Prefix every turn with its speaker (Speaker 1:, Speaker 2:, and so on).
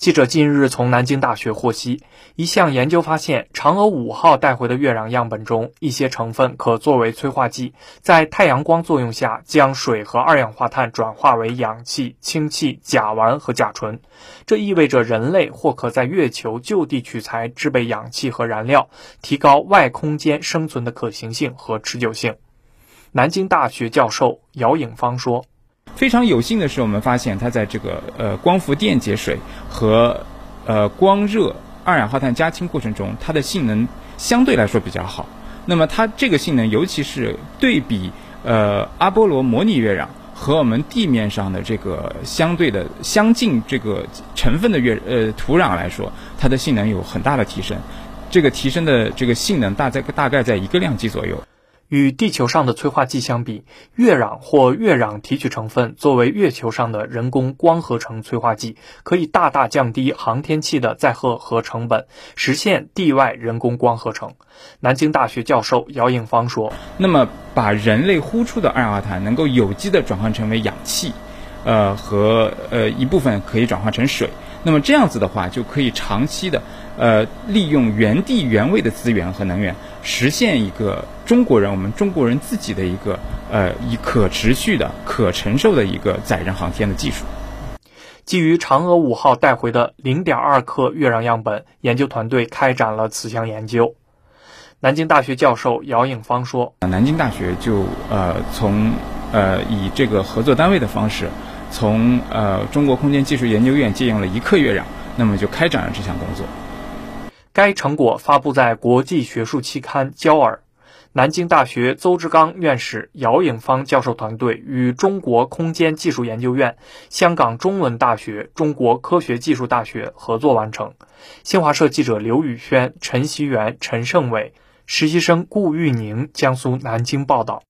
Speaker 1: 记者近日从南京大学获悉，一项研究发现，嫦娥五号带回的月壤样本中，一些成分可作为催化剂，在太阳光作用下，将水和二氧化碳转化为氧气、氢气、甲烷和甲醇。这意味着人类或可在月球就地取材制备氧气和燃料，提高外空间生存的可行性和持久性。南京大学教授姚颖芳说。
Speaker 2: 非常有幸的是，我们发现它在这个呃光伏电解水和呃光热二氧化碳加氢过程中，它的性能相对来说比较好。那么它这个性能，尤其是对比呃阿波罗模拟月壤和我们地面上的这个相对的相近这个成分的月呃土壤来说，它的性能有很大的提升。这个提升的这个性能大在大概在一个量级左右。
Speaker 1: 与地球上的催化剂相比，月壤或月壤提取成分作为月球上的人工光合成催化剂，可以大大降低航天器的载荷和成本，实现地外人工光合成。南京大学教授姚颖芳说：“
Speaker 2: 那么，把人类呼出的二氧化碳能够有机的转换成为氧气，呃，和呃一部分可以转化成水。那么这样子的话，就可以长期的呃利用原地原位的资源和能源。”实现一个中国人，我们中国人自己的一个呃，以可持续的、可承受的一个载人航天的技术。
Speaker 1: 基于嫦娥五号带回的零点二克月壤样本，研究团队开展了此项研究。南京大学教授姚颖芳说：“
Speaker 2: 南京大学就呃从呃以这个合作单位的方式，从呃中国空间技术研究院借用了一克月壤，那么就开展了这项工作。”
Speaker 1: 该成果发布在国际学术期刊《焦耳》。南京大学邹志刚院士、姚颖芳教授团队与中国空间技术研究院、香港中文大学、中国科学技术大学合作完成。新华社记者刘宇轩、陈希元、陈胜伟，实习生顾玉宁，江苏南京报道。